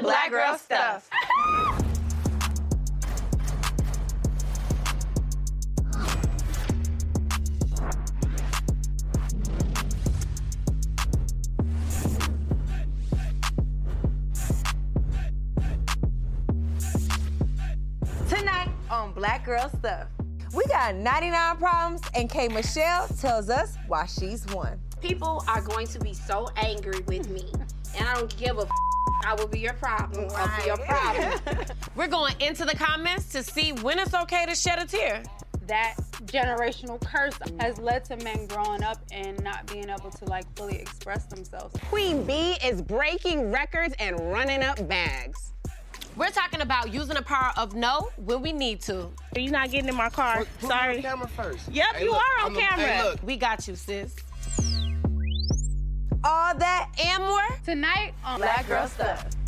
to Black Girl Stuff. Tonight on Black Girl Stuff, we got 99 problems, and K Michelle tells us why she's one. People are going to be so angry with me, and I don't give a. F- I will be your problem. I'll be your problem. We're going into the comments to see when it's okay to shed a tear. that generational curse has led to men growing up and not being able to like fully express themselves. Queen B is breaking records and running up bags. We're talking about using the power of no when we need to. You're not getting in my car. Put Sorry. on camera first. Yep, Hey, you look, are on I'm a- camera. Hey, look. We got you, sis. All that And more. Tonight on Black Girl Stuff.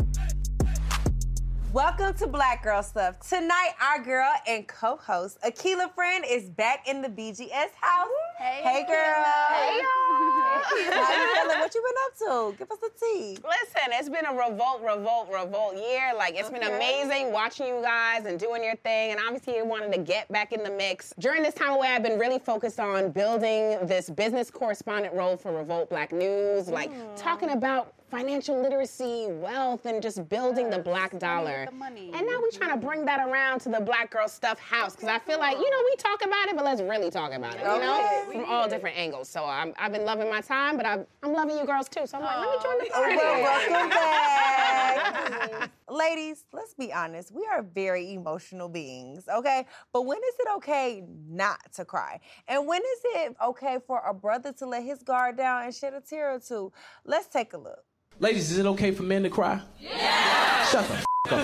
Welcome to Black Girl Stuff. Tonight, our girl and co-host Akila Friend is back in the BGS house. Hey, hey girl. Hey y'all. How you feeling? What you been up to? Give us the tea. Listen, it's been a revolt, revolt, revolt year. Like, it's been amazing watching you guys and doing your thing. And obviously, I wanted to get back in the mix. During this time away, I've been really focused on building this business correspondent role for Revolt Black News, like hmm. talking about financial literacy, wealth, and just building the black dollar. the money. And now we're trying to mm-hmm. bring that around to the Black Girl Stuff house because I feel like, you know, we talk about it, but let's really talk about it, you know, from all different angles. So I'm, I've been loving my time, but I'm, I'm loving you girls too. So I'm like, let me join the oh, party. Well, welcome back. Ladies, let's be honest. We are very emotional beings, okay? But when is it okay not to cry? And when is it okay for a brother to let his guard down and shed a tear or two? Let's take a look. Ladies, is it okay for men to cry? Yeah. Shut the f- up.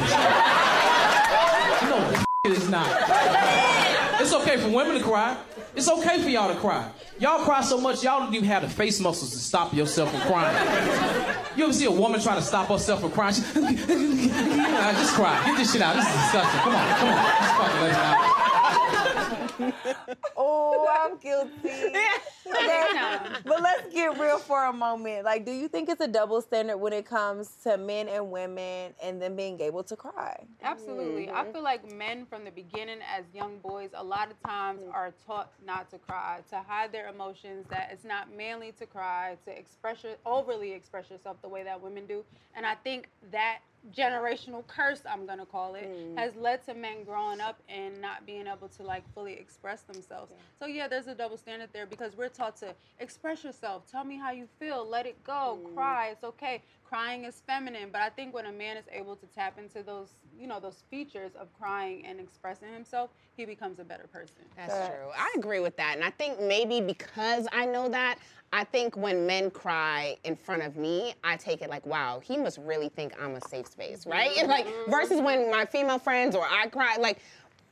no, the f- it is not. It's okay for women to cry. It's okay for y'all to cry. Y'all cry so much, y'all don't even have the face muscles to stop yourself from crying. You ever see a woman trying to stop herself from crying? She, Nah, just cry. Get this shit out. This is disgusting. Come on, come on. Just fucking let it out. Oh, I'm guilty. Okay, But let's get real for a moment. Like, do you think it's a double standard when it comes to men and women and them being able to cry? Absolutely. I mm-hmm. feel like men from the beginning as young boys a lot of times mm. are taught not to cry, to hide their emotions, that it's not manly to cry, to express your, overly express yourself the way that women do. And I think that generational curse, I'm gonna call it, mm. has led to men growing up and not being able to like fully express themselves. So yeah, there's a double standard there because we're taught to express yourself, tell me how you feel, let it go, mm. cry, it's okay. Crying is feminine, but I think when a man is able to tap into those, you know, those features of crying and expressing himself, he becomes a better person. That's true. I agree with that. And I think maybe because I know that, I think when men cry in front of me, I take it like, wow, he must really think I'm a safe space, right? And like mm-hmm. versus when my female friends or I cry, like,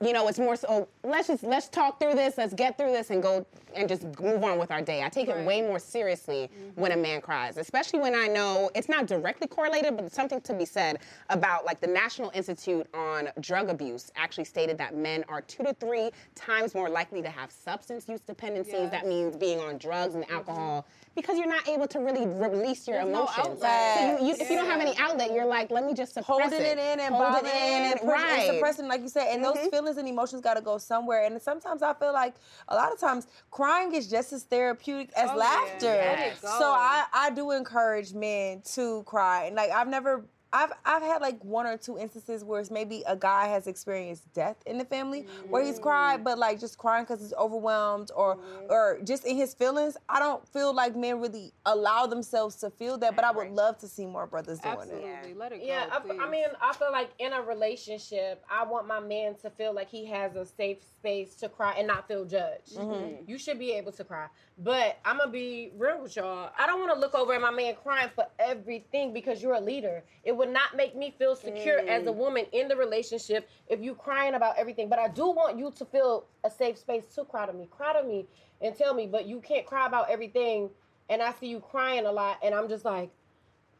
you know, it's more so let's just let's talk through this, let's get through this and go and just move on with our day. I take it way more seriously mm-hmm. when a man cries, especially when I know it's not directly correlated, but something to be said about like the National Institute on Drug Abuse actually stated that men are two to three times more likely to have substance use dependencies. That means being on drugs and alcohol mm-hmm. Because you're not able to really release your There's no emotions. outlet. So you, you, if you don't have any outlet, you're like, let me just suppress holding it in and Hold bottling it in, and, pushing right. Mm-hmm. and suppressing, like you said. And those feelings and emotions got to go somewhere. And sometimes I feel like a lot of times crying is just as therapeutic as Oh, laughter. Let it So. I, I do encourage men to cry. And like I've never. I've, I've had like one or two instances where it's maybe a guy has experienced death in the family where he's cried, mm. but like just crying because he's overwhelmed or mm-hmm. or just in his feelings. I don't feel like men really allow themselves to feel that, but I would love to see more brothers doing it. Absolutely. Let it Yeah, go. I. I mean, I feel like in a relationship, I want my man to feel like he has a safe space to cry and not feel judged. Mm-hmm. mm-hmm. You should be able to cry. But I'm going to be real with y'all. I don't want to look over at my man crying for everything because you're a leader. It would not make me feel secure as Mm. a woman in the relationship if you crying about everything. But I do want you to feel a safe space to cry to me. Cry to me and tell me, but you can't cry about everything. And I see you crying a lot, and I'm just like,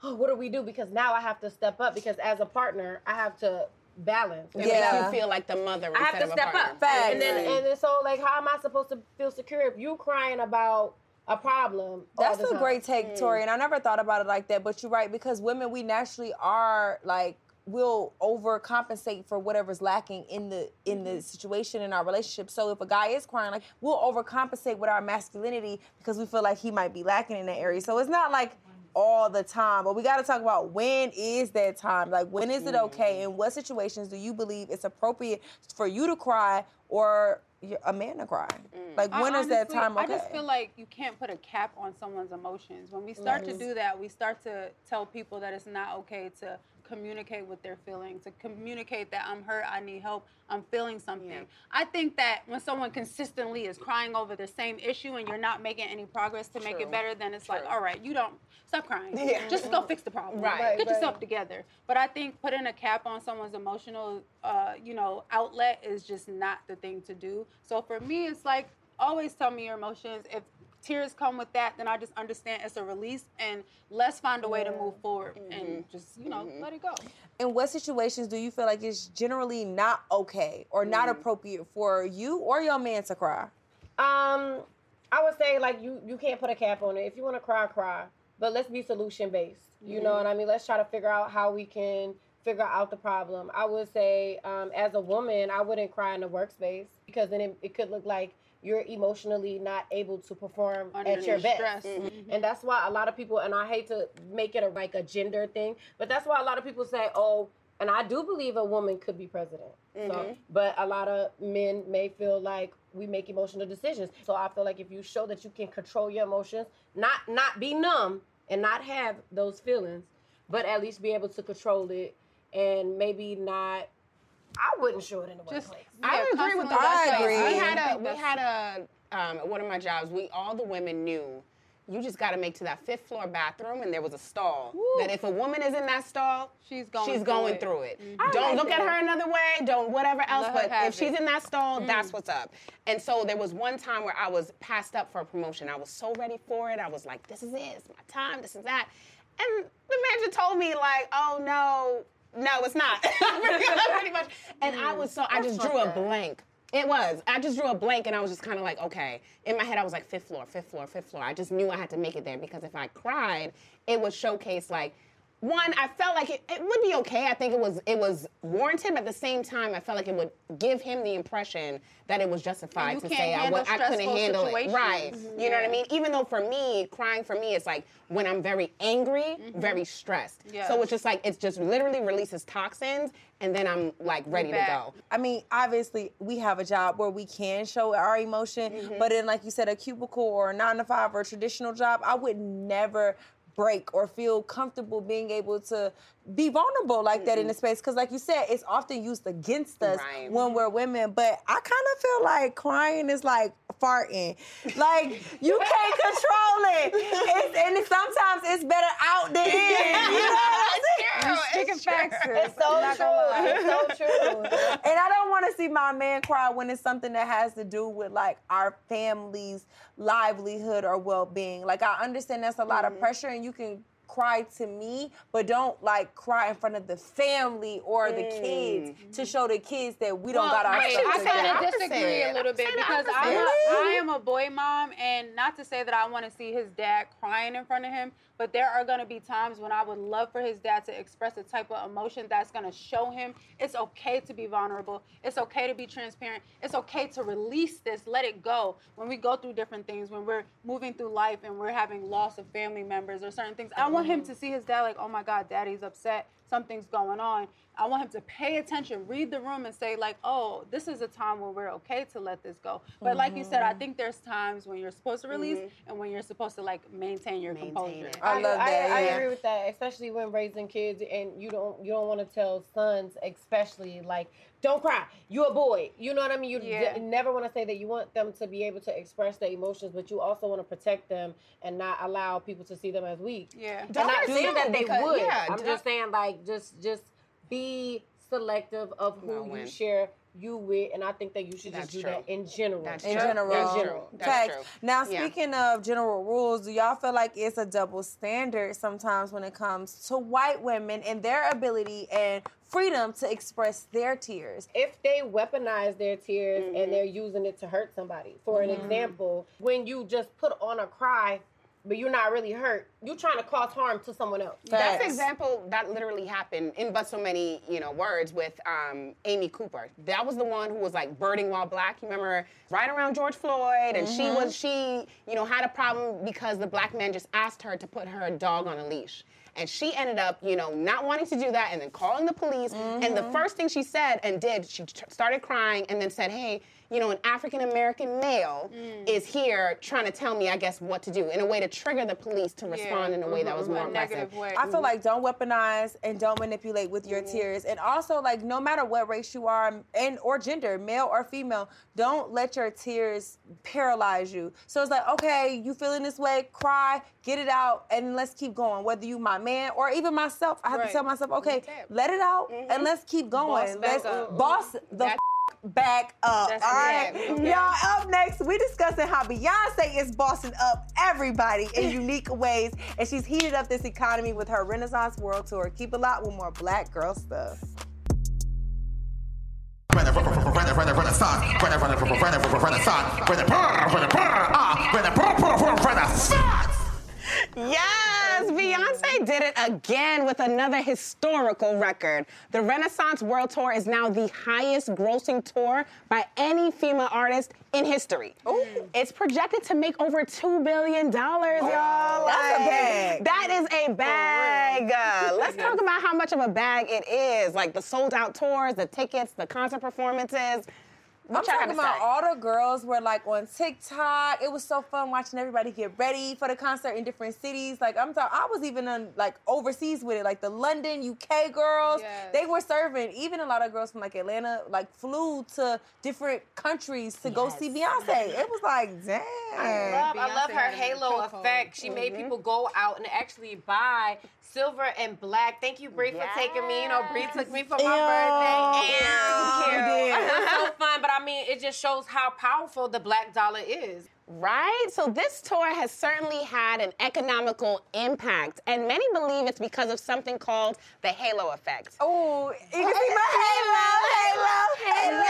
oh, what do we do? Because now I have to step up because as a partner, I have to balance. It Yeah. you feel like the mother I have to of step partner. up. Facts. And then and then so like how am I supposed to feel secure if you crying about a problem? That's a time? great take, Tori, and I never thought about it like that. But you're right because women, we naturally are like we'll overcompensate for whatever's lacking in the in the mm-hmm. situation in our relationship. So if a guy is crying, like we'll overcompensate with our masculinity because we feel like he might be lacking in that area. So it's not like all the time, but we got to talk about when is that time? Like when is it okay? Mm-hmm. In what situations do you believe it's appropriate for you to cry or a man to cry? Mm. Like I when is that time okay? I just feel like you can't put a cap on someone's emotions. When we start to do that, we start to tell people that it's not okay to communicate with their feelings, to communicate that I'm hurt, I need help, I'm feeling something. Yeah. I think that when someone consistently is crying over the same issue and you're not making any progress to make it better, then it's like, all right, you don't stop crying. Yeah. Just go fix the problem. Right. Right, Get yourself together. But I think putting a cap on someone's emotional, uh, you know, outlet is just not the thing to do. So for me, it's like always tell me your emotions. If tears come with that, then I just understand it's a release, and let's find a way to move forward and just you know let it go. in what situations do you feel like it's generally not okay or not appropriate for you or your man to cry? Um, I would say like you you can't put a cap on it. If you want to cry, cry. But let's be solution based. You know what I mean? Let's try to figure out how we can figure out the problem. I would say, um, as a woman, I wouldn't cry in the workspace because then it, it could look like you're emotionally not able to perform Under at your best. stress. Mm-hmm. Mm-hmm. And that's why a lot of people, and I hate to make it a, like a gender thing, but that's why a lot of people say, oh, and I do believe a woman could be president. So, mm-hmm. but a lot of men may feel like we make emotional decisions. So I feel like if you show that you can control your emotions, not not be numb and not have those feelings, but at least be able to control it and maybe not. I wouldn't show it in the Just workplace. I yeah, agree with constantly that. I agree. We had I a think we had a um, one of my jobs. We all the women knew you just got to make to that fifth floor bathroom, and there was a stall. That if a woman is in that stall, She's going she's through going it. through it. I Don't like look at her another way. Don't whatever else. Let But have if she's it. in that stall, that's what's up. And so there was one time where I was passed up for a promotion. I was so ready for it. I was like, this is it. It's my time. This is that. And the manager told me like, oh no, no, it's not. Pretty much. And I was so I just drew a blank. It was. I just drew a blank and I was just kind of like, okay. In my head, I was like, fifth floor, fifth floor, fifth floor. I just knew I had to make it there because if I cried, it would showcase like, one, I felt like it, it would be okay. I think it was it was warranted, but at the same time, I felt like it would give him the impression that it was justified you to say I, handle wa- I couldn't stressful handle it. situations. Right. You know what I mean? Even though for me, crying for me is like when I'm very angry, very stressed. Yes. So it's just like it's just literally releases toxins, and then I'm like ready to go. I mean, obviously, we have a job where we can show our emotion, Mm-hmm. but in, like you said, a cubicle or a nine to five or a traditional job, I would never break or feel comfortable being able to be vulnerable like that in mm-hmm. the space because like you said it's often used against us Right. when we're mm-hmm. women but i kind of feel like crying is like farting. Like you can't control it. It's, and sometimes it's better out than in you know what I'm? Speaking facts. It's so Not true. It's so true. And I don't want to see my man cry when it's something that has to do with like our family's livelihood or well-being. Like I understand that's a lot of mm-hmm. pressure and you can cry to me, but don't like cry in front of the family or the kids mm-hmm. to show the kids that we don't Well, got our wait, stuff I together. kind of Opposite. disagree a little bit Say the because I'm a. I am a boy mom, and not to say that I want to see his dad crying in front of him, but there are going to be times when I would love for his dad to express a type of emotion that's going to show him it's okay to be vulnerable, it's okay to be transparent, it's okay to release this, let it go. When we go through different things, when we're moving through life and we're having loss of family members or certain things, I want him mm-hmm. to see his dad like, oh my God, daddy's upset something's going on. I want him to pay attention, read the room, and say, like, oh, this is a time where we're okay to let this go. But like you said, I mm-hmm. think there's times when you're supposed to release mm-hmm. and when you're supposed to like maintain your Maintain composure. it. I love that, I, yeah. agree with that, especially when raising kids, and you don't you don't want to tell sons, especially like, don't cry. You're a boy. You know what I mean. You Yeah. d- never want to say that you want them to be able to express their emotions, but you also want to protect them and not allow people to see them as weak. Yeah. I'm not Daughters saying too, that they because- would. yeah, I'm da- just saying like just just be selective of who About you when. share you with, and I think that you should That's just do true. that in general. That's in true. general. That's In general. That's Facts. true. Now, Yeah. speaking of general rules, do y'all feel like it's a double standard sometimes when it comes to white women and their ability and freedom to express their tears? if they weaponize their tears and mm-hmm. they're using it to hurt somebody. For an mm-hmm. example, when you just put on a cry, but you're not really hurt, You're trying to cause harm to someone else. That's an example that literally happened in but so many, you know, words with um, Amy Cooper. That was the one who was like birding while black. You remember right around George Floyd, and she was she, you know, had a problem because the black man just asked her to put her dog on a leash. And she ended up, you know, not wanting to do that and then calling the police. And the first thing she said and did, she t- started crying and then said, hey, you know, an African American male mm. is here trying to tell me, I guess, what to do in a way to trigger the police to respond in a way that was mm-hmm. more a aggressive. negative way. I feel mm-hmm. like don't weaponize and don't manipulate with your mm. tears. And also, like, no matter what race you are and or gender, male or female, don't let your tears paralyze you. So it's like, okay, you feeling this way, cry, get it out, and let's keep going. Whether you my man or even myself, I have Right. to tell myself, okay, let it out and mm-hmm. let's keep going. Boss let's up. boss the That- f- back up. That's all it. Okay. y'all. Up next, we're discussing how Beyonce is bossing up everybody in unique ways, and she's heated up this economy with her Renaissance World Tour. Keep a lot with more Black Girl stuff. Yes, Beyonce did it again with another historical record. The Renaissance World Tour is now the highest grossing tour by any female artist in history. It's projected to make over $2 billion, y'all. That's a bag. That is a bag. Uh, let's talk about how much of a bag it is. Like the sold out tours, the tickets, the concert performances. What I'm talking about say? all the girls were like on TikTok. It was so fun watching everybody get ready for the concert in different cities. Like I'm talking, I was even on like overseas with it. Like the London, UK girls, Yes. they were serving. Even a lot of girls from like Atlanta, like flew to different countries to go see Beyonce. It was like, damn. I love, I love her halo effect. She made mm-hmm. people go out and actually buy silver and black. Thank you, Bree, for taking me. You know, Bree took me for my birthday. Ew. And You did. it was so fun. But I mean, it just shows how powerful the black dollar is. Right? So this tour has certainly had an economical impact, and many believe it's because of something called the halo effect. Oh, you can see my halo, halo, halo.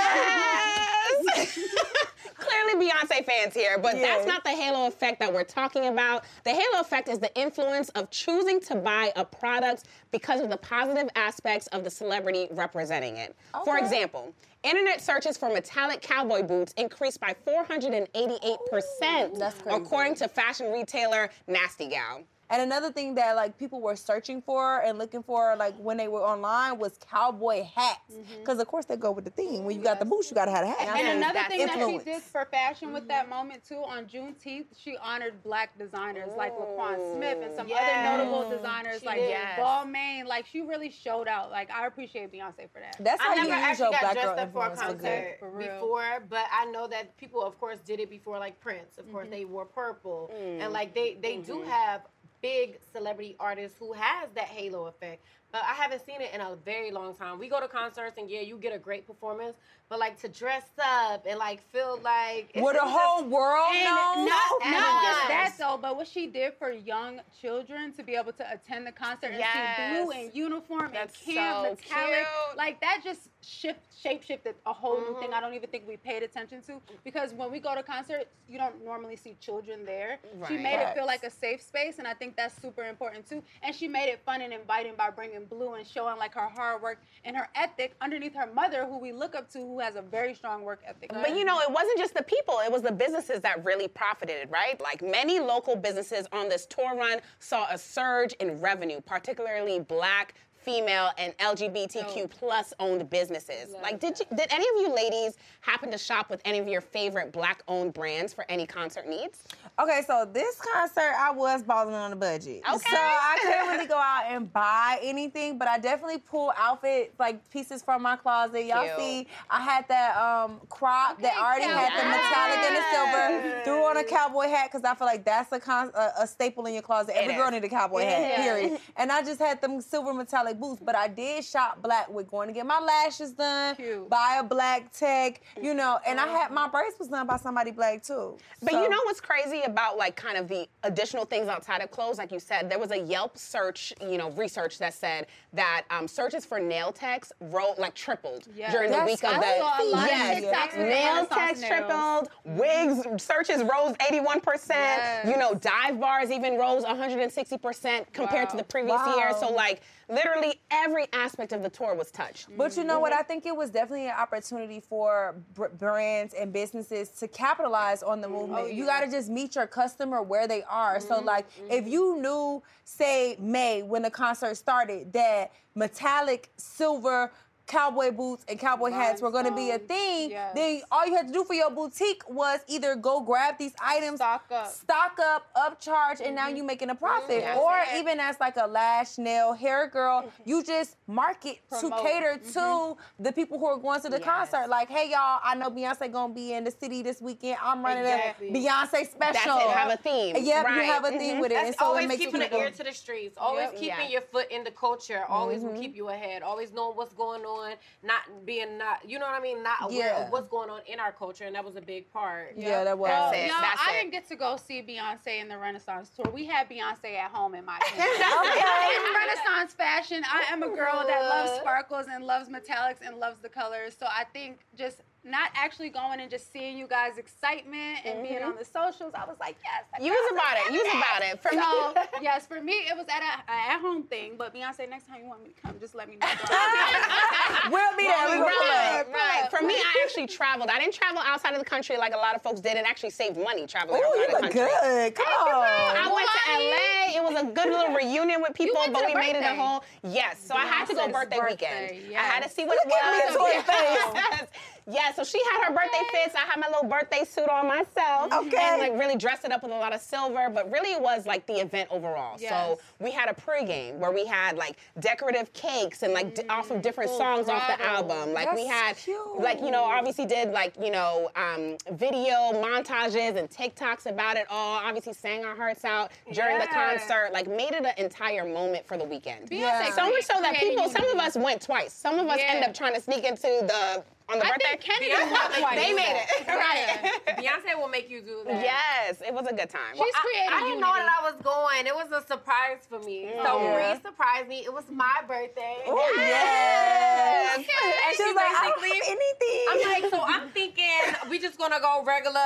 Yes! Clearly Beyonce fans here, but Yes. that's not the halo effect that we're talking about. The halo effect is the influence of choosing to buy a product because of the positive aspects of the celebrity representing it. For example, internet searches for metallic cowboy boots increased by 488%, That's crazy. according to fashion retailer Nasty Gal. And another thing that like people were searching for and looking for like when they were online was cowboy hats. Mm-hmm. Because of course they go with the theme. When you got the boots, you gotta have a hat. And And another that's thing that she did for fashion with that mm-hmm. moment too, on Juneteenth, she honored black designers like Laquan Smith and some Yes. other notable designers She like did. Yes. Balmain. Like she really showed out. Like I appreciate Beyonce for that. That's how I you use your actually got black girl dressed up for a influence for concert good. For before, but I know that people, of course, did it before, like Prince. Of course, mm-hmm. they wore purple, and mm. like they they do have big celebrity artist who has that halo effect. But I haven't seen it in a very long time. We go to concerts and yeah, you get a great performance, but like to dress up and like feel like it's- Would the whole just- world And know? not, as not just that though, but what she did for young children to be able to attend the concert and see blue Yes. in uniform That's and camp so metallic, cute. like that just shift shape shifted a whole new Mm-hmm. thing. I don't even think we paid attention to because when we go to concerts, you don't normally see children there. She Right. made it feel like a safe space, and I think that's super important too. And she made it fun and inviting by bringing blue and showing like her hard work and her ethic underneath her mother, who we look up to, who has a very strong work ethic. But you know, it wasn't just the people, it was the businesses that really profited, right? Like many local businesses on this tour run saw a surge in revenue, particularly black, female, and LGBTQ plus owned businesses. Like did you did any of you ladies happen to shop with any of your favorite black owned brands for any concert needs? Okay, so this concert, I was balling on a budget. Okay. So I couldn't really go out and buy anything, but I definitely pulled outfit like pieces from my closet. Y'all Cute. see, I had that um crop that already had the metallic and the silver. Threw on a cowboy hat because I feel like that's a, con- a, a staple in your closet. Every It girl is. need a cowboy hat. is. Period. And I just had them silver metallic boots, but I did shop black with going to get my lashes done, Cute. buy a black tech, you know, and I had my braids was done by somebody black too. But So- you know what's crazy about like kind of the additional things outside of clothes? Like you said, there was a Yelp search, you know, research that said that um, searches for nail techs wrote like tripled Yes. during the week of the crazy. I saw a lot of yes, nail techs tripled, wigs searches rose 81 percent. You know, dive bars even rose 160 percent compared to the previous year. So like literally every aspect of the tour was touched. But you know what? Mm-hmm. I think it was definitely an opportunity for br- brands and businesses to capitalize on the mm-hmm. movement. Oh, you got to just meet your customer where they are. So, mm-hmm. like, if you knew, say, May when the concert started, that metallic silver cowboy boots and cowboy hats were going to be a thing, yes. then all you had to do for your boutique was either go grab these items, Stock up. stock up, upcharge, and now mm-hmm. you're making a mm-hmm. profit. That's Or it. even as like a lash, nail, hair girl, mm-hmm. you just market Promote. to cater to the people who are going to the concert. Like, hey y'all, I know Beyonce gonna be in the city this weekend. I'm running Exactly. a Beyonce special. That's it. Have a theme. Yep, you have a theme with it, That's and so it always makes keeping people. the ear to the streets. Always Yep. keeping Yeah. your foot in the culture. Always Mm-hmm. will keep you ahead. Always knowing what's going on. Not being not, you know what I mean. Not aware Yeah. of what's going on in our culture, and that was a big part. yeah, that was. That's it. Yo, That's I it. didn't get to go see Beyonce in the Renaissance tour. We had Beyonce at home in my in Renaissance fashion. I am a girl that loves uh-huh. sparkles and loves metallics and loves the colors. So I think just not actually going and just seeing you guys' excitement and being mm-hmm. on the socials, I was like, yes. was about it. You was about it. For me, yes, for me it was at a, a at home thing. But Beyonce, next time you want me to come, just let me know. We'll be there. We will pull Right, right. For me, I actually traveled. I didn't travel outside of the country like a lot of folks did, and actually saved money traveling Ooh, outside you look country. good. Come I on. went to LA. It was a good little reunion with people, but we made it a birthday. whole yes. So I had to go birthday, birthday, weekend. I had to see what Look at me, it was. toy face. Yes. Yeah, so she had her birthday fits. I had my little birthday suit on myself. Okay. And like really dressed it up with a lot of silver, but really it was like the event overall. Yes. So we had a pregame where we had like decorative cakes and like d- off of different songs off the album. Like we had cute. like you know obviously did like you know um, video montages and TikToks about it all. Obviously sang our hearts out during the concert. Like made it an entire moment for the weekend. Beyonce So much so that people, some of us went twice. Some of us Yeah. end up trying to sneak into the on the I birthday. think Kennedy Beyonce went made twice. they made it right. Beyonce will make you do that. yes, it was a good time. She's created I, I didn't know that I was going. It was a surprise for me. So Yeah. Bree surprised me. It was my birthday. Oh, yes. And she's she was like, I don't basically have anything. I'm like, so I'm thinking we just gonna go regular,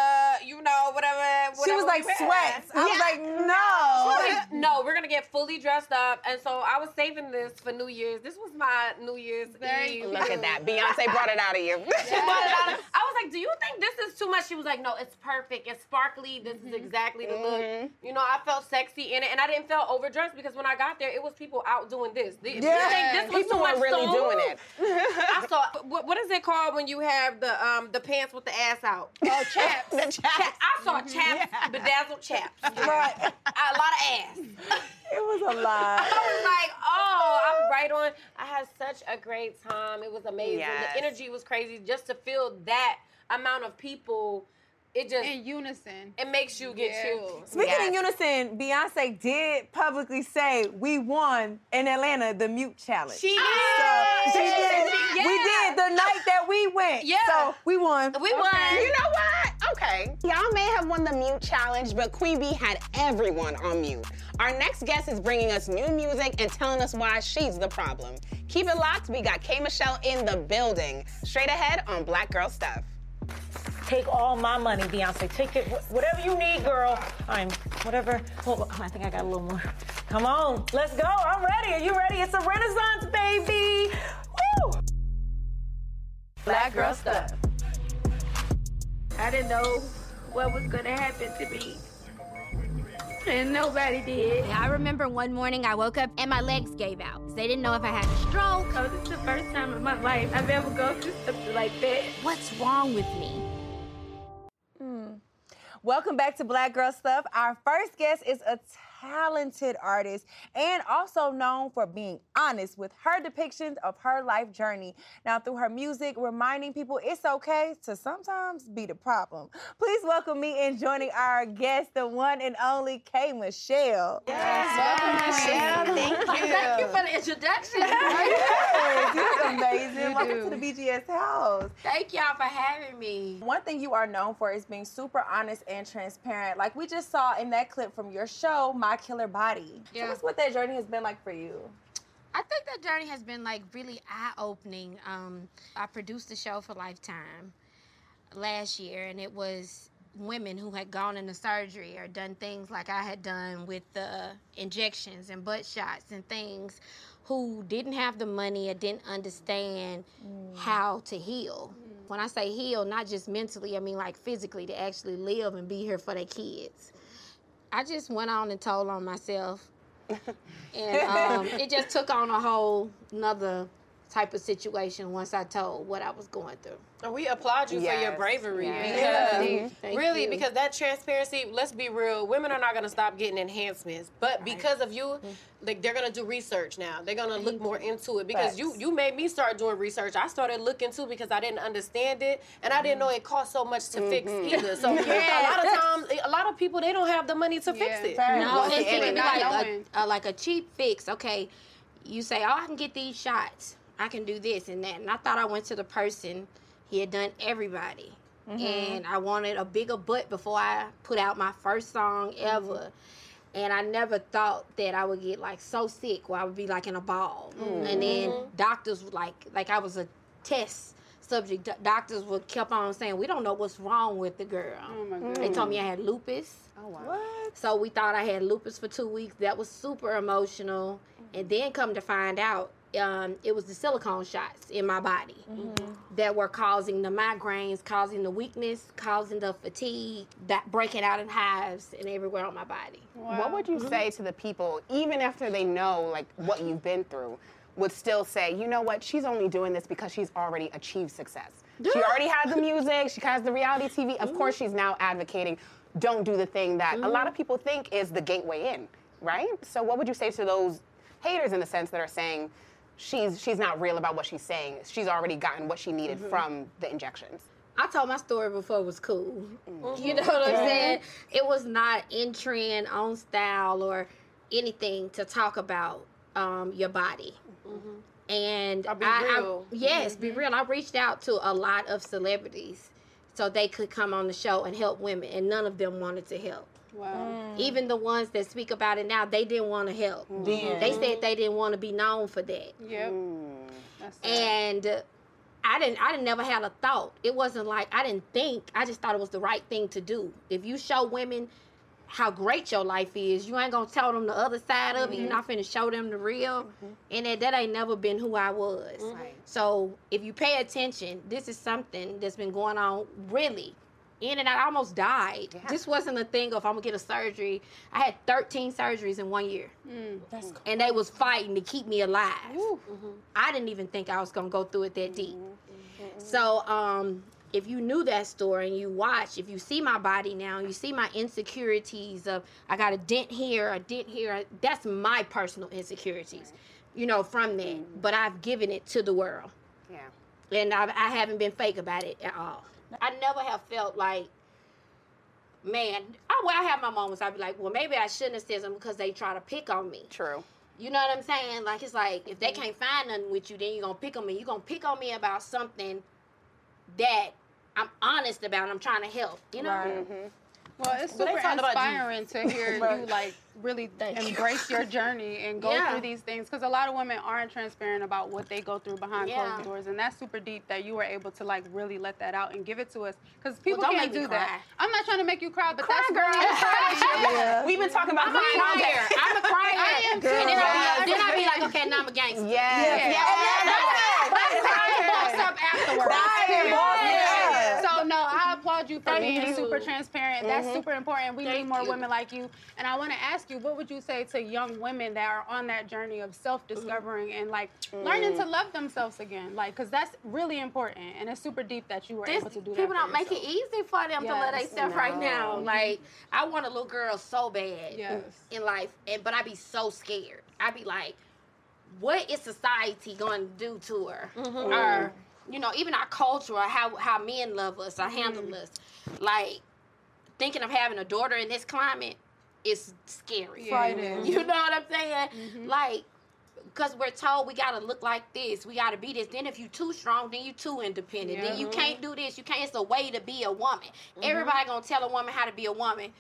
you know, whatever. she was whatever like we wear. sweats. I was Yeah. like, She no. was like, no, we're gonna get fully dressed up, and so I was saving this for New Year's. This was my New Year's Very Eve. Look at that. Beyonce brought it out of you. But um, I was like, "Do you think this is too much?" She was like, "No, it's perfect. It's sparkly. This is mm-hmm. exactly the look." Mm-hmm. You know, I felt sexy in it, and I didn't feel overdressed because when I got there, it was people out doing this. Do you Yeah. think this was People too much were really stone? doing it. I saw. What, what is it called when you have the um the pants with the ass out? Oh, chaps. the chaps. I saw mm-hmm. chaps, bedazzled chaps, Right. a lot of ass. It was a lot. I was like, oh, I'm right on. I had such a great time. It was amazing. Yes. The energy was crazy. Just to feel that amount of people, it just In unison. it makes you get Yeah. chills. Speaking in unison, Beyonce did publicly say we won in Atlanta the mute challenge. She did. So she did. Yeah. We did the night that we went. Yeah. So we won. We won. You know what? Okay. Y'all may have won the mute challenge, but Queen Bee had everyone on mute. Our next guest is bringing us new music and telling us why she's the problem. Keep it locked. We got K Michelle in the building. Straight ahead on Black Girl Stuff. Take all my money, Beyonce. Take it, whatever you need, girl. I'm whatever. Hold on, I think I got a little more. Come on, let's go. I'm ready. Are you ready? It's a renaissance, baby. Woo! Black girl stuff. I didn't know what was gonna happen to me. And nobody did. I remember one morning I woke up and my legs gave out. They didn't know if I had a stroke. So this is the first time in my life I've ever gone through something like that. What's wrong with me? Mm. Welcome back to Black Girl Stuff. Our first guest is a talented artist and also known for being honest with her depictions of her life journey. Now, through her music, reminding people it's okay to sometimes be the problem. Please welcome me in joining our guest, the one and only K. Michelle. Yes, welcome, Michelle. Thank you. Thank you for the introduction. yes, you look amazing. You welcome do. to the BGS house. Thank y'all for having me. One thing you are known for is being super honest and transparent. Like we just saw in that clip from your show, My Killer Body. Yeah. Tell us what that journey has been like for you. I think that journey has been like really eye opening. Um, I produced the show for Lifetime last year, and it was women who had gone into surgery or done things like I had done with the injections and butt shots and things who didn't have the money or didn't understand how to heal. When I say heal, not just mentally, I mean like physically to actually live and be here for their kids. I just went on and told on myself. And um, it just took on a whole another type of situation once I told what I was going through. And we applaud you for your bravery yes. because. Thank really you. because that transparency. Let's be real, women are not going to stop getting enhancements, but because of you, Mm-hmm. like they're going to do research now. They're going to look more into it because you Facts. you made me start doing research. I started looking too because I didn't understand it and I didn't know it cost so much to fix Mhm. either. So Yeah. a lot of times, a lot of people they don't have the money to fix it. No, And it's it- gonna be like a, a, like a cheap fix. Okay, you say, oh, I can get these shots. I can do this and that. And I thought I went to the person. He had done everybody. Mhm. And I wanted a bigger butt before I put out my first song ever. And I never thought that I would get like so sick where I would be like in a ball. And then Mhm. doctors would like like I was a test subject. Do- Doctors would kept on saying, We don't know what's wrong with the girl. They told me I had lupus. Oh wow. What? So we thought I had lupus for two weeks. That was super emotional. And then come to find out, um, it was the silicone shots in my body that were causing the migraines, causing the weakness, causing the fatigue, that breaking out in hives and everywhere on my body. What would you Mhm. say to the people, even after they know like what you've been through, would still say, you know what, she's only doing this because she's already achieved success. She already has the music, she has the reality TV. Of course, she's now advocating, don't do the thing that a lot of people think is the gateway in, right? So what would you say to those haters in the sense that are saying she's she's not real about what she's saying? She's already gotten what she needed Mhm. from the injections. I told my story before it was cool. You know what I'm Mhm. saying? It was not in trend, on style, or anything to talk about um, your body. And Or be I, I- real. yes, be real. I reached out to a lot of celebrities so they could come on the show and help women, and none of them wanted to help. Wow. Mm. Even the ones that speak about it now, they didn't want to help. Mm. Damn. They said they didn't want to be known for that. Yep. Mm. That's. And uh, I didn't I didn't never had a thought. It wasn't like I didn't think. I just thought it was the right thing to do. If you show women how great your life is, you ain't gonna tell them the other side of it. You're mm-hmm. not finna show them the real. Mm-hmm. And that, that ain't never been who I was. Mm-hmm. So if you pay attention, this is something that's been going on really. In and out, I almost died. This wasn't a thing of I'm gonna get a surgery. I had 13 surgeries in one year. Mm. That's And they was fighting to keep me alive. I didn't even think I was gonna go through it that deep. Mm-hmm. Mm-hmm. So, um, if you knew that story and you watch, if you see my body now, you see my insecurities of I got a dent here, a dent here. That's my personal insecurities, you know, from that. Mm-hmm. But I've given it to the world, Yeah. and I've, I haven't been fake about it at all. I never have felt like, man. I, well, I have my moments. I'd be like, well, maybe I shouldn't have said something because they try to pick on me. True. You know what I'm saying? Like it's like if they mm-hmm. can't find nothing with you, then you're gonna pick on me. You're gonna pick on me about something that I'm honest about. I'm trying to help. You know? Right. Mm-hmm. Well, it's But super talked about you. inspiring to hear you like really Thank you. embrace your journey and go Yeah. through these things because a lot of women aren't transparent about what they go through behind Yeah. closed doors, and that's super deep that you were able to like really let that out and give it to us because people don't can't do that. cry. I'm not trying to make you cry, but Cry, that's girl. really. Yeah. We've been talking about I'm crying all I'm a crier. I am too. And then I'll be, then I'll be like, okay, now I'm a gangster. Yes. Yeah. yes. Let's cry and boss up afterwards. Cry and boss, yeah. So no, I applaud you you for Thank being you. super transparent. That's Mhm. super important. We need more you. women like you. And I want to ask you, what would you say to young women that are on that journey of self-discovering and like learning to Mm. love themselves again? Like, because that's really important, and it's super deep that you were This- able to do that. people don't make it easy for them to love Yes. themselves right now. Like I want a little girl so bad Yes. in life, and but I be so scared. I'd be like, what is society going to do to her? Mhm. Or you know, even our culture, or how how men love us or Mm-hmm. handle us. Like thinking of having a daughter in this climate is scary. Yeah. You know what I'm saying? Mm-hmm. Like because we're told we gotta look like this, we gotta be this. Then if you too strong, then you too independent. Then you can't do this. You can't. It's a way to be a woman. Mm-hmm. Everybody gonna tell a woman how to be a woman,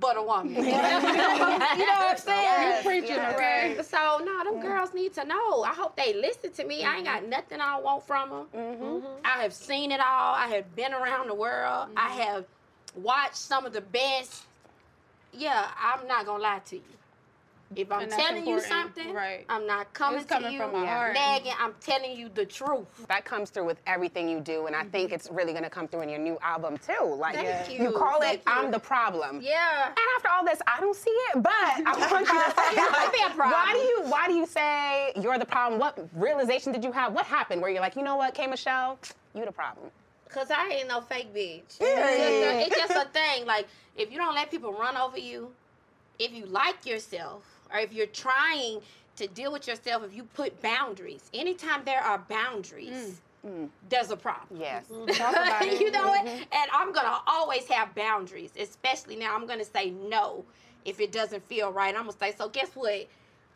but a woman. you know what I'm saying? You preaching, okay? So no, them girls need to know. I hope they listen to me. I ain't got mm-hmm. nothing I want from them. Mm-hmm. I have seen it all. I have been around the world. I have watched some of the best. Yeah, I'm not gonna lie to you. If I'm And that's telling you something, right. I'm not coming, It's coming to you from my heart. nagging. I'm telling you the truth. That comes through with everything you do, and I think mm-hmm. it's really gonna come through in your new album too. Like Thank you. you. call Thank it you. "I'm the Problem." Yeah. And after all this, I don't see it, but I want you to say, I'll be a problem. why do you why do you say you're the problem? What realization did you have? What happened where you're like, you know what, K Michelle, you the problem? Cause I ain't no fake bitch. Yeah. It's, just a, it's just a thing. Like if you don't let people run over you, if you like yourself, or if you're trying to deal with yourself, if you put boundaries, anytime there are boundaries, mm, mm. there's a problem. Yes. Mm, talk about it. you know what? Mm-hmm. And I'm gonna always have boundaries, especially now. I'm gonna say no if it doesn't feel right. I'm gonna say so. Guess what?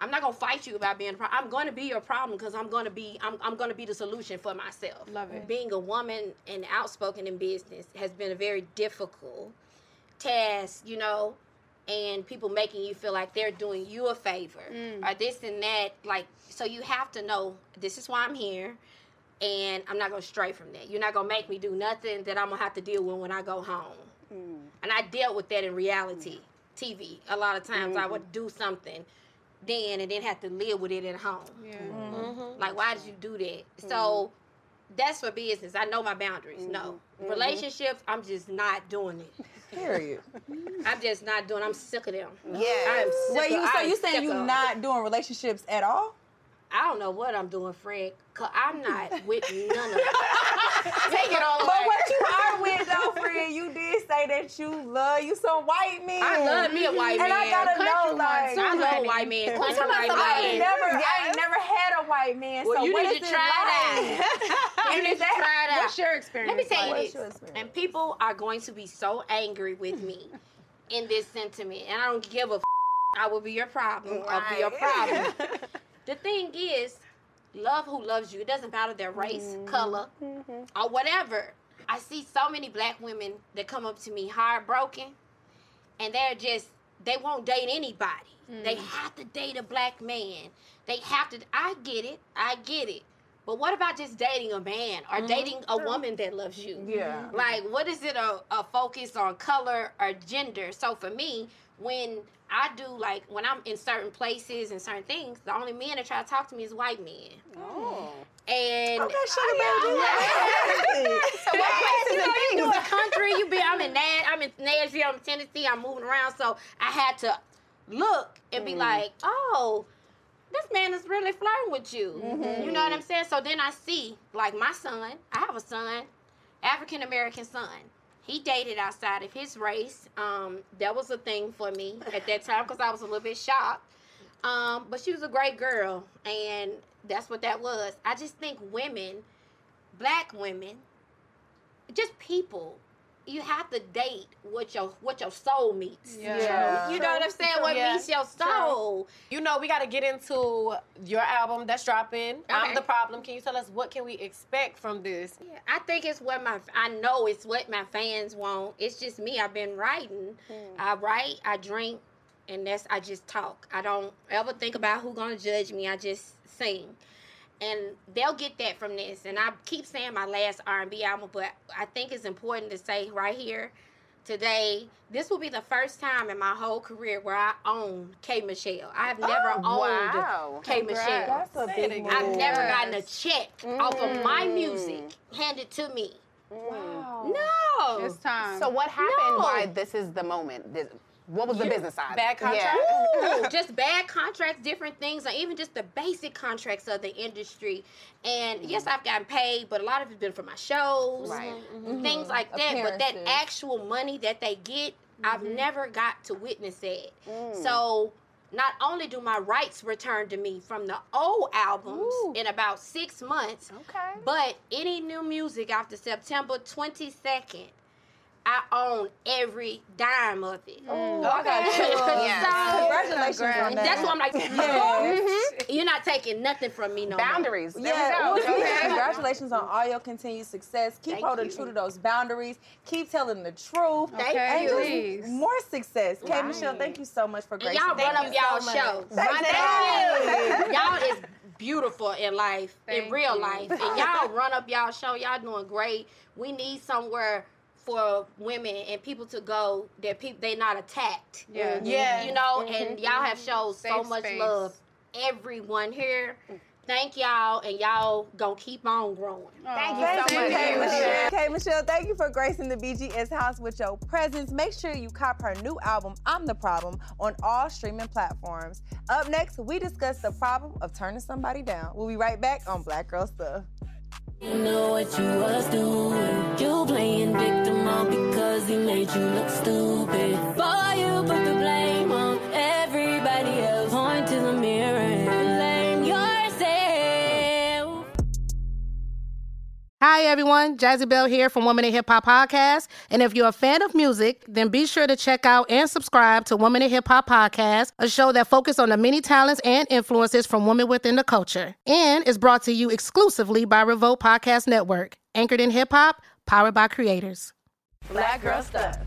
I'm not gonna fight you about being a problem. I'm gonna be your problem because I'm gonna be I'm, I'm gonna be the solution for myself. Love it. Being a woman and outspoken in business has been a very difficult task, you know, and people making you feel like they're doing you a favor Mm. or this and that. Like, so you have to know this is why I'm here, and I'm not gonna stray from that. You're not gonna make me do nothing that I'm gonna have to deal with when I go home. Mm. And I dealt with that in reality mm. TV. A lot of times I mm-hmm. would do something then and then have to live with it at home. Yeah. Mm-hmm. Mm-hmm. Like, why did you do that? Mm-hmm. So that's for business. I know my boundaries. No relationships. I'm just not doing it. Period. I'm just not doing. I'm sick of them. Yeah. I'm sick Wait, of, you so I'm you saying you of 'em. not doing relationships at all? I don't know what I'm doing, Fred. Cause I'm not with none of them. Take it all But what you are with though, friend, you did say that you love you some white men. I love me a white and man. And I gotta Country know, one, like, too, I love a white man. Well, Country tell us white about- I man. ain't never, I ain't never had a white man. Well, so you what need is to try like? it. You need to try that? it. What's your experience? Let me tell you What's this. And people are going to be so angry with me in this sentiment, and I don't give a. F- I will be your problem. I'll be your problem. The thing is, love who loves you. It doesn't matter their race, mm-hmm. color, mm-hmm. or whatever. I see so many black women that come up to me heartbroken, and they're just they won't date anybody. They mm. have to date a black man. They have to. I get it. I get it. But what about just dating a man or mm-hmm. dating a woman that loves you? Yeah. Like, what is it a, a focus on color or gender? So for me, when I do like when I'm in certain places and certain things, the only men that try to talk to me is white men. Oh. And Okay, sugar baby. so what places you know, you do a country, you be I'm in Nash, I'm in Nashville, I'm in Tennessee, I'm moving around. So I had to look and be like, oh, this man is really flirting with you. You know what I'm saying? So then I see, like my son, I have a son, African American son. He dated outside of his race. Um, that was a thing for me at that time because I was a little bit shocked. Um, but she was a great girl, and that's what that was. I just think women, black women, just people, you have to date what your what your soul meets. Yeah. You know what I'm saying? What Yeah. meets your soul. You know, we got to get into your album that's dropping. I'm the problem. Can you tell us what can we expect from this? Yeah, I think it's what my I know it's what my fans want. It's just me. I've been writing. Hmm. I write, I drink, and that's I just talk. I don't ever think about who gonna judge me. I just sing. And they'll get that from this. And I keep saying my last R&B album, but I think it's important to say right here today, this will be the first time in my whole career where I own K Michelle. I have never owned wow. K Michelle. That's a Say it big again. I've move. never gotten a check off of my Mm. music handed to me. Wow. No, No. It's time. So what happened? No. Why this is the moment? This- what was the business side? Bad contract? Yeah. Ooh, just bad contracts, different things, or even just the basic contracts of the industry. And mm-hmm. yes, I've gotten paid, but a lot of it's been for my shows, Right. Mm-hmm, mm-hmm. things like that. But that actual money that they get, I've never got to witness it. Mm. So not only do my rights return to me from the old albums in about six months, Okay. but any new music after September 22nd, I own every dime of it. Oh, I got chills. Yeah. Congratulations on that. That's why I'm like, Yes. Mm-hmm. you're not taking nothing from me no more. Boundaries. There Yeah, we go. well, congratulations on all your continued success. Keep Thank holding you. true to those boundaries. Keep telling the truth. Thank and you. more success. K. Michelle, thank you so much for And gracing y'all me. run up you y'all so show. Thank Run you. it up. y'all is beautiful in life, in real you. life. And y'all run up y'all show. Y'all doing great. We need somewhere for women and people to go that people they not attacked. Yeah. Mm-hmm. Yeah. You know, and mm-hmm. y'all have showed so much space. love. Everyone here. Thank y'all, and y'all gonna keep on growing. Thank you Thank so you, much. K. Michelle. K. Michelle, thank you for gracing the BGS house with your presence. Make sure you cop her new album, I'm the Problem, on all streaming platforms. Up next, we discuss the problem of turning somebody down. We'll be right back on Black Girl Stuff. You know what you was doing. You playing victim all because he made you look stupid. For you put the blame on everybody else. Hi everyone, Jazzy Bell here from Women in Hip Hop Podcast. And if you're a fan of music, then be sure to check out and subscribe to Women in Hip Hop Podcast, a show that focuses on the many talents and influences from women within the culture. And is brought to you exclusively by Revolt Podcast Network, anchored in hip hop, powered by creators. Black Girl Stuff.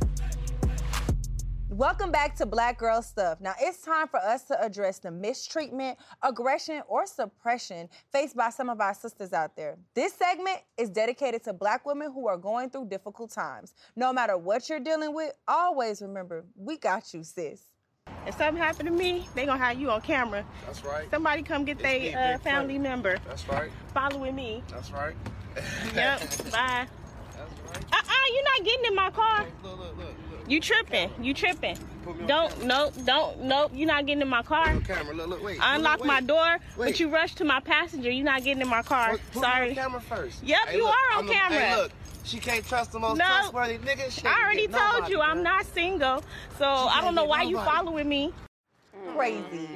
Welcome back to Black Girl Stuff. Now it's time for us to address the mistreatment, aggression, or suppression faced by some of our sisters out there. This segment is dedicated to black women who are going through difficult times. No matter what you're dealing with, always remember, we got you, sis. If something happened to me, they gonna have you on camera. That's right. Somebody come get their uh, family friend. member That's right. following me. That's right. Yep. Bye. That's right. Uh-uh, you're not getting in my car. Look, look, look, look. You tripping. You tripping. Put me on Don't, nope, don't, nope, you're not getting in my car. Look, camera. Look, look, wait. I Look, unlocked wait. my door, Wait. but you rushed to my passenger. You're not getting in my car. Put, put Sorry. Me on camera first. Yep, Hey, you look, are on I'm the- camera. Hey, look. She can't trust the most No. trustworthy nigga. She I already told nobody, you I'm not single, so I don't know get why you nobody. following me. Crazy.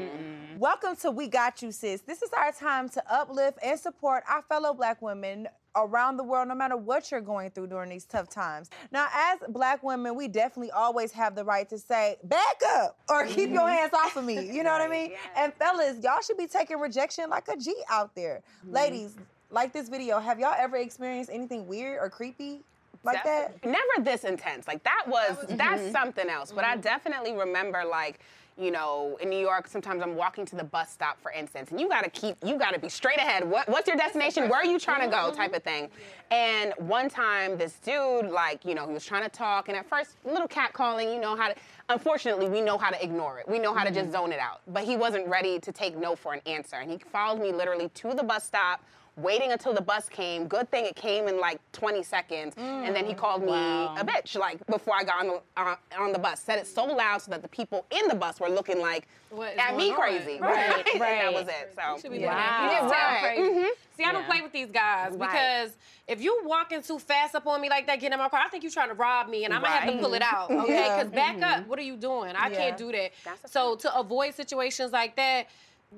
Welcome to We Got You, sis. This is our time to uplift and support our fellow black women around the world, no matter what you're going through during these tough times. Now, as black women, we definitely always have the right to say, back up or keep your hands off of me. You know what I mean? And fellas, y'all should be taking rejection like a G out there. Ladies, like this video, have y'all ever experienced anything weird or creepy like that? Never this intense. Like that was, that's something else. But Mm-hmm. I definitely remember like, you know, in New York, sometimes I'm walking to the bus stop, for instance, and you gotta keep, you gotta be straight ahead. What, what's your destination? Where are you trying to Mm-hmm. go? Type of thing. And one time, this dude, like, you know, he was trying to talk, and at first, a little cat calling, you know how to. Unfortunately, we know how to ignore it. We know how to Mm-hmm. just zone it out. But he wasn't ready to take no for an answer, and he followed me literally to the bus stop. Waiting until the bus came. Good thing it came in like 20 seconds, and then he Mm. called me a bitch like before I got on the uh, on the bus. Said it so loud so that the people in the bus were looking like What is at me on? crazy. Right, and right. that was it. So should be yeah. looking at You people. did Sound right. crazy. Mhm. See, I don't play with these guys Right. because if you walking too fast up on me like that, get in my car, I think you're trying to rob me, and I'm gonna have to pull it out. Okay, Yeah. because back up. What are you doing? I Yeah. can't do that. That's So to avoid situations like that.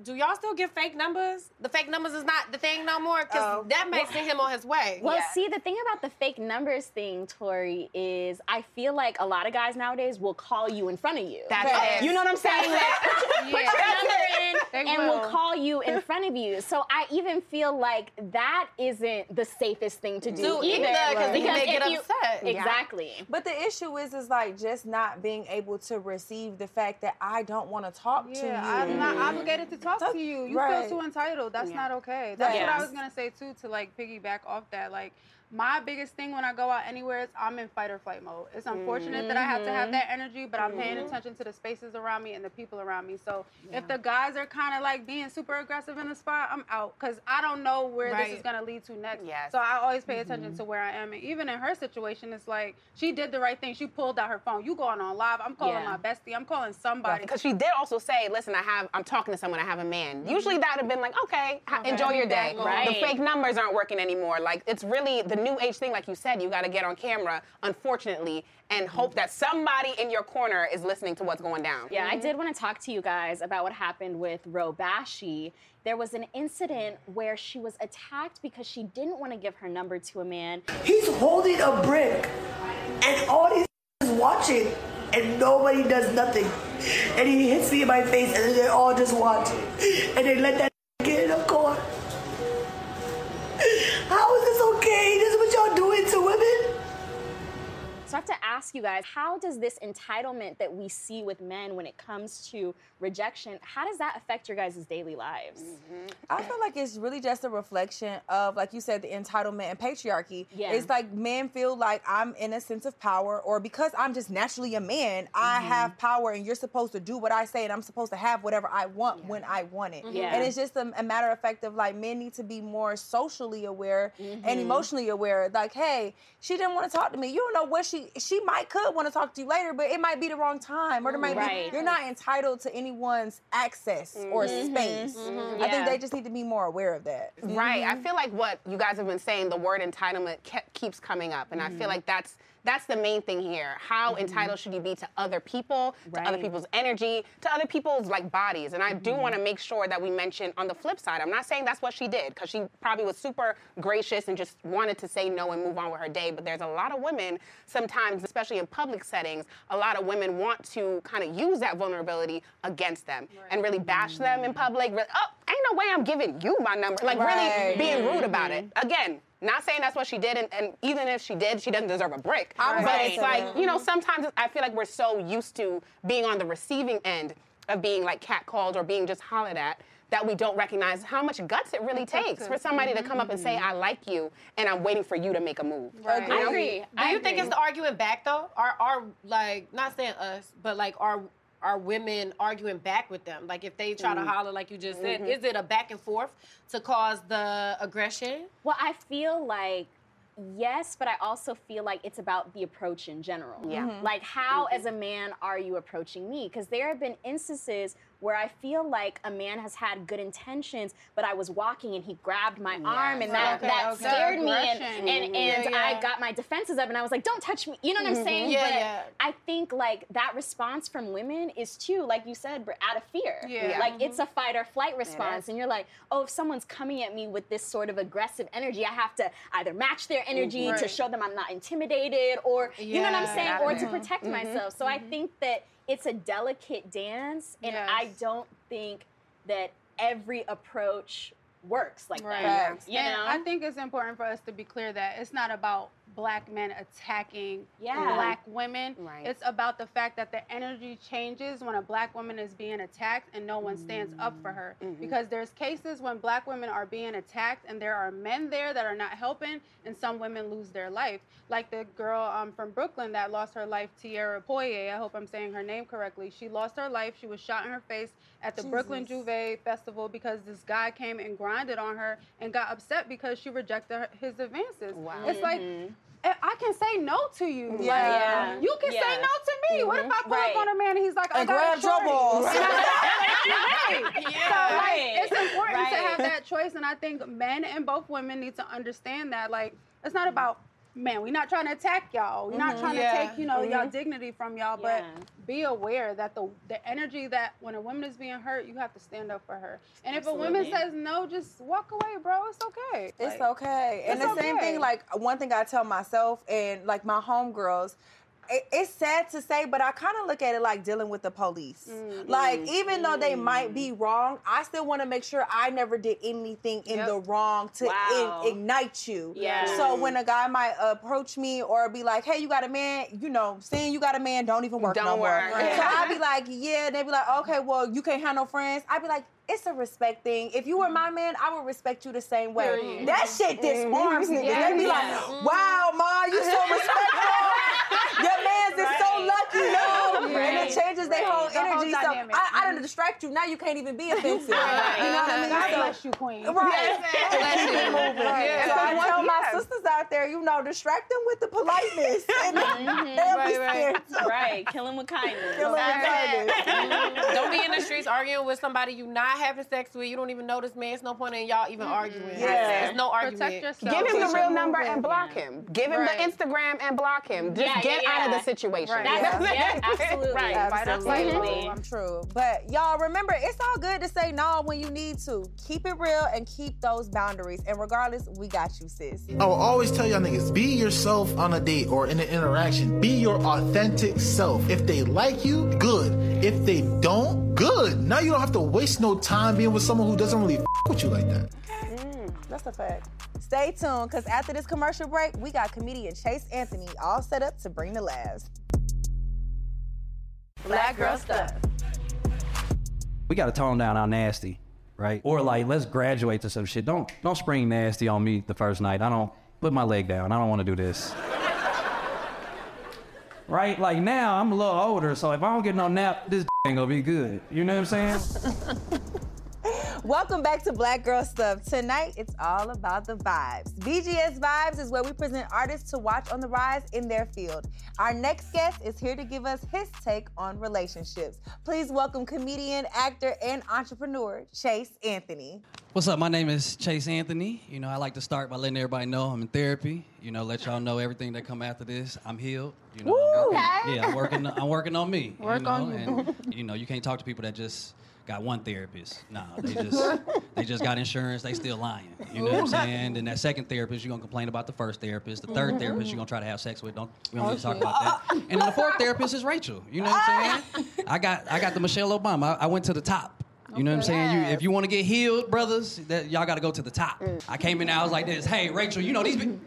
Do y'all still get fake numbers? The fake numbers is not the thing no more because Oh. that may send him on his way. Well, Yeah. see, the thing about the fake numbers thing, Tori, is I feel like a lot of guys nowadays will call you in front of you. That's Facts. it. You know what I'm saying? Like, put your number in They and will will. call you in front of you. So I even feel like that isn't the safest thing to do, Do either. either, 'cause then you may get you- upset. Yeah. Exactly. But the issue is, is like just not being able to receive the fact that I don't want to talk to you. Yeah, I'm not obligated to talk Talk- to you. You right. feel too entitled. That's Yeah. not okay. That's what I was gonna say too. To like piggyback off that, like My biggest thing when I go out anywhere is I'm in fight or flight mode. It's unfortunate that I have to have mm-hmm. that energy, but I'm paying Mhm. attention to the spaces around me and the people around me. So if the guys are kind of like being super aggressive in the spot, I'm out because I don't know where this is gonna lead to next. Yes. So I always pay attention mm-hmm. to where I am, and even in her situation, it's like she did the right thing. She pulled out her phone. You going on live? I'm calling Yeah. my bestie. I'm calling somebody. Because she did also say, "Listen, I have. I'm talking to someone. I have a man." Usually mm-hmm. that would have been like, "Okay, Okay. enjoy your day." Right. The fake numbers aren't working anymore. Like it's really the new age thing. Like you said, you got to get on camera, unfortunately, and hope that somebody in your corner is listening to what's going down. Yeah, I mm-hmm. did want to talk to you guys about what happened with Robashi. There was an incident where she was attacked because she didn't want to give her number to a man. He's holding a brick, and all these is watching, and nobody does nothing. And he hits me in my face, and they all just watch, and they let that ask you guys, how does this entitlement that we see with men when it comes to rejection, how does that affect your guys' daily lives? I feel like it's really just a reflection of, like you said, the entitlement and patriarchy. Yeah. It's like men feel like I'm in a sense of power, or because I'm just naturally a man, I Mm-hmm. have power, and you're supposed to do what I say, and I'm supposed to have whatever I want when I want it. Yeah. And it's just a, a matter of fact of like men need to be more socially aware and Mhm. emotionally aware. Like, hey, she didn't want to talk to me. You don't know what she she might could want to talk to you later, but it might be the wrong time, or there might Right. be you're not entitled to anyone's access or Mhm. space. Mhm. I Yeah. think they just need to be more aware of that. Right. I feel like what you guys have been saying, the word entitlement ke- keeps coming up, and I Mm-hmm. feel like that's that's the main thing here. How mm-hmm. entitled should you be to other people, to other people's energy, to other people's like bodies? And I do Mm-hmm. want to make sure that we mention on the flip side. I'm not saying that's what she did because she probably was super gracious and just wanted to say no and move on with her day. But there's a lot of women sometimes, especially in public settings, a lot of women want to kind of use that vulnerability against them and really bash them in mm-hmm. public. Re- Oh, ain't no way I'm giving you my number. Like Right. really being rude about it. Mm-hmm. Again, not saying that's what she did, and, and even if she did, she doesn't deserve a break. I was But it's like, you know, sometimes I feel like we're so used to being on the receiving end of being like catcalled or being just hollered at that we don't recognize how much guts it really takes for somebody to come up and say, I like you, and I'm waiting for you to make a move. Right. You? I agree. Do I you think it's the arguing back though? Are are like not saying us, but like are are women arguing back with them? Like if they try to mm-hmm. holler, like you just said, mm-hmm. is it a back and forth to cause the aggression? Well, I feel like yes, but I also feel like it's about the approach in general. Yeah. Like how mm-hmm. as a man are you approaching me? Because there have been instances where I feel like a man has had good intentions, but I was walking and he grabbed my arm and that, Okay, that okay. scared me and, and, and Yeah, yeah. I got my defenses up and I was like, don't touch me. You know what I'm saying? Yeah, but yeah. I think like that response from women is too, like you said, out of fear. Yeah. Like it's a fight or flight response. And you're like, oh, if someone's coming at me with this sort of aggressive energy, I have to either match their energy to show them I'm not intimidated or, you know what I'm saying? Or to protect myself. So I think that it's a delicate dance. And Yes. I don't think that every approach works like Right. that. Facts. You and know? I think it's important for us to be clear that it's not about black men attacking Yeah. black women. Right. It's about the fact that the energy changes when a black woman is being attacked and no one stands up for her. Mm-hmm. Because there's cases when black women are being attacked and there are men there that are not helping and some women lose their life. Like the girl um, from Brooklyn that lost her life, Tiara Poyau. I hope I'm saying her name correctly. She lost her life. She was shot in her face at the Brooklyn J'ouvert Festival because this guy came and grinded on her and got upset because she rejected her, his advances. Wow. It's like I I can say no to you. Like, Yeah. you can Yeah. say no to me. What if mm-hmm. I pull Right. up on a man and he's like, I And got grab a your shorty? balls. right. So like, Right. it's important to have that choice, and I think men and both women need to understand that. Like, it's not mm-hmm. about man. We're not trying to attack y'all. We're not mm-hmm. trying Yeah. to take you know y'all mm-hmm. dignity from y'all, but Yeah. be aware that the the energy that when a woman is being hurt, you have to stand up for her. And if a woman says no, just walk away, bro. It's okay. It's Like, okay. And It's the same thing, like one thing I tell myself and like my homegirls, it, it's sad to say, but I kind of look at it like dealing with the police. Mm-hmm. Like, even though they might be mm-hmm. wrong, I still want to make sure I never did anything in Yep. the wrong to Wow. in- ignite you. Yes. So when a guy might approach me or be like, "Hey, you got a man," you know, saying you got a man don't even work Don't no work. more. So I'd be like, "Yeah," they'd be like, "Okay, well, you can't have no friends." I'd be like. It's a respect thing. If you were my man, I would respect you the same way. Period. That shit mm-hmm. disarms niggas. Yeah, they be yeah. like, "Wow, ma, you so respectful. Your man's is Right. no." And it changes their Right. whole The whole energy. so dynamic. I, I don't mm-hmm. distract you. Now you can't even be offensive. Right. You know what I mean? God So- bless you, queen. Right. Bless Keep you. it moving. Yeah. So I Yeah. tell my Yeah. sisters out there, you know, distract them with the politeness. And mm-hmm. they'll be scared. too. Right, kill him with kindness. Kill 'em with kindness. Mm-hmm. don't be in the streets arguing with somebody you not having sex with. You don't even know this man. It's no point in y'all even arguing. Yeah. There's no Protect yourself. Give him the real number and block him. Give him the Instagram and block him. Just Yeah, get yeah, out of the situation. Right. That's- yeah, absolutely. Right. Absolutely. True. But y'all remember, it's all good to say no when you need to. Keep it real and keep those boundaries. And regardless, we got you, sis. I will always tell y'all niggas, be yourself on a date or in an interaction. Be your authentic self. If they like you, good. If they don't, good. Now you don't have to waste no time being with someone who doesn't really f- with you like that. Mm, that's a fact. Stay tuned, because after this commercial break, we got comedian Chase Anthony all set up to bring the laughs. Black girl stuff. we got to tone down our nasty, right? Or like, let's graduate to some shit. Don't don't spring nasty on me the first night. I don't put my leg down. I don't want to do this. right? Like now, I'm a little older, so if I don't get no nap, this ain't gonna be good. You know what I'm saying? Welcome back to Black Girl Stuff. Tonight, it's all about the vibes. BGS Vibes is where we present artists to watch on the rise in their field. Our next guest is here to give us his take on relationships. Please welcome comedian, actor, and entrepreneur Chase Anthony. What's up? My name is Chase Anthony. You know, I like to start by letting everybody know I'm in therapy. You know, let y'all know everything that come after this. I'm healed. You know, I'm working, Okay. yeah, I'm working. I'm working on me. Work you know, on you. and you know, you can't talk to people that just got one therapist. Nah, they just they just got insurance. They still lying. You know what I'm saying? Then that second therapist, you're gonna complain about the first therapist. The 3rd Mhm. therapist, you're gonna try to have sex with. Don't we don't need to talk about that. And then the fourth therapist is Rachel. You know what I'm saying? I got I got the Michelle Obama. I, I went to the top. You know what I'm saying? You, if you want to get healed, brothers, that y'all got to go to the top. I came in there, I was like this. Hey, Rachel, you know these. Be-.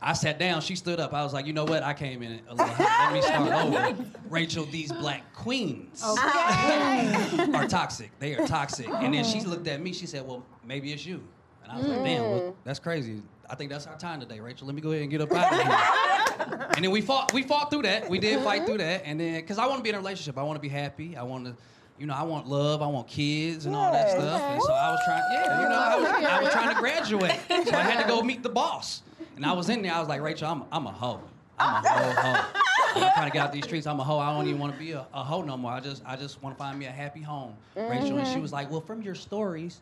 I sat down. She stood up. I was like, you know what? I came in a little hot. Let me start over. Rachel, these black queens are toxic. They are toxic. And then she looked at me. She said, well, maybe it's you. And I was like, damn, well, mm. that's crazy. I think that's our time today, Rachel. Let me go ahead and get up out of here. and then we fought. We fought through that. We did fight through that. And then, because I want to be in a relationship, I want to be happy. I want to, you know, I want love. I want kids and all that stuff. And so I was trying. Yeah, you know, I was, I was trying to graduate. So I had to go meet the boss. And I was in there. I was like, Rachel, I'm, I'm a hoe. I'm a hoe. hoe. I'm trying to get out these streets. I'm a hoe. I don't even want to be a, a hoe no more. I just, I just want to find me a happy home, Rachel. And she Mhm. was like, Well, from your stories,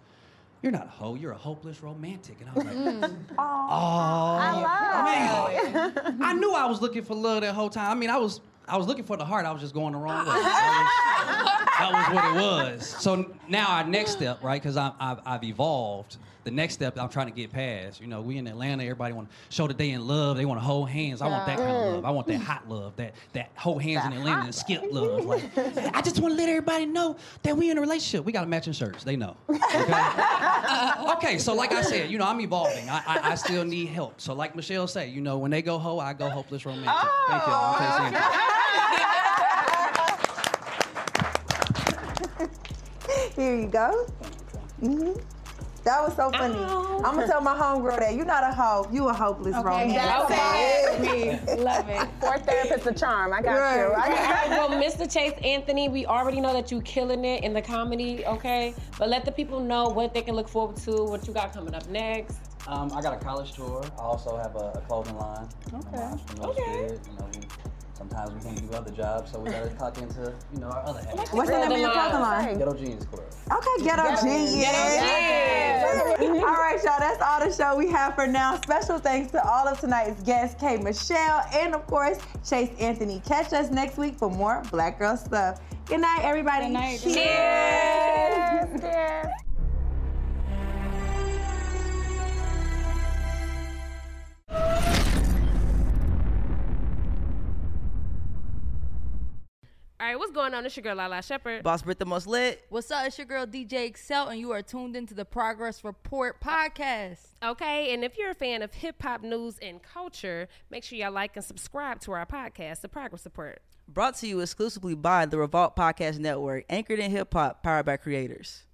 you're not a hoe. You're a hopeless romantic. And I was like, Mm. Oh, I man. I knew I was looking for love that whole time. I mean, I was I was looking for the heart. I was just going the wrong way. That was, that was what it was. So now our next step, right? Because I've, I've evolved. The next step I'm trying to get past. You know, we in Atlanta. Everybody want to show that they in love. They want to hold hands. I want that kind of love. I want that hot love. That that hold hands in Atlanta and skip love. Like, I just want to let everybody know that we in a relationship. We got a matching shirts. They know. Okay, so like I said, you know, I'm evolving. I, I, I still need help. So like Michelle say, you know, when they go hoe, I go hopeless romantic. Thank you. I'm Chase Anthony. Here you go. hmm That was so funny. I'm gonna tell my homegirl that you're not a hoe, you a hopeless okay, romantic. that's it. Love it. Fourth therapists a charm. I got Right. you. I got right, well, Mr. Chase Anthony, we already know that you killing it in the comedy, okay? But let the people know what they can look forward to, what you got coming up next. Um, I got a college tour. I also have a, a clothing line. Okay. Okay. You know, we, sometimes we can't do other jobs, so we gotta talk into, you know, our other habits. What's the name of your clothing line? Ghetto Jeans Club. Okay, ghetto Ghetto genius. Genius. all right, y'all. That's all the show we have for now. Special thanks to all of tonight's guests, K. Michelle, and of course Chase Anthony. Catch us next week for more Black Girl stuff. Good night, everybody. Good night. Cheers. Cheers. All right, what's going on? It's your girl Lala Shepherd. Boss Brit the most lit. What's up? It's your girl DJ Excel, and you are tuned into the Progress Report podcast. Okay, and if you're a fan of hip hop news and culture, make sure y'all like and subscribe to our podcast, The Progress Report. Brought to you exclusively by the Revolt Podcast Network, anchored in hip hop, powered by creators.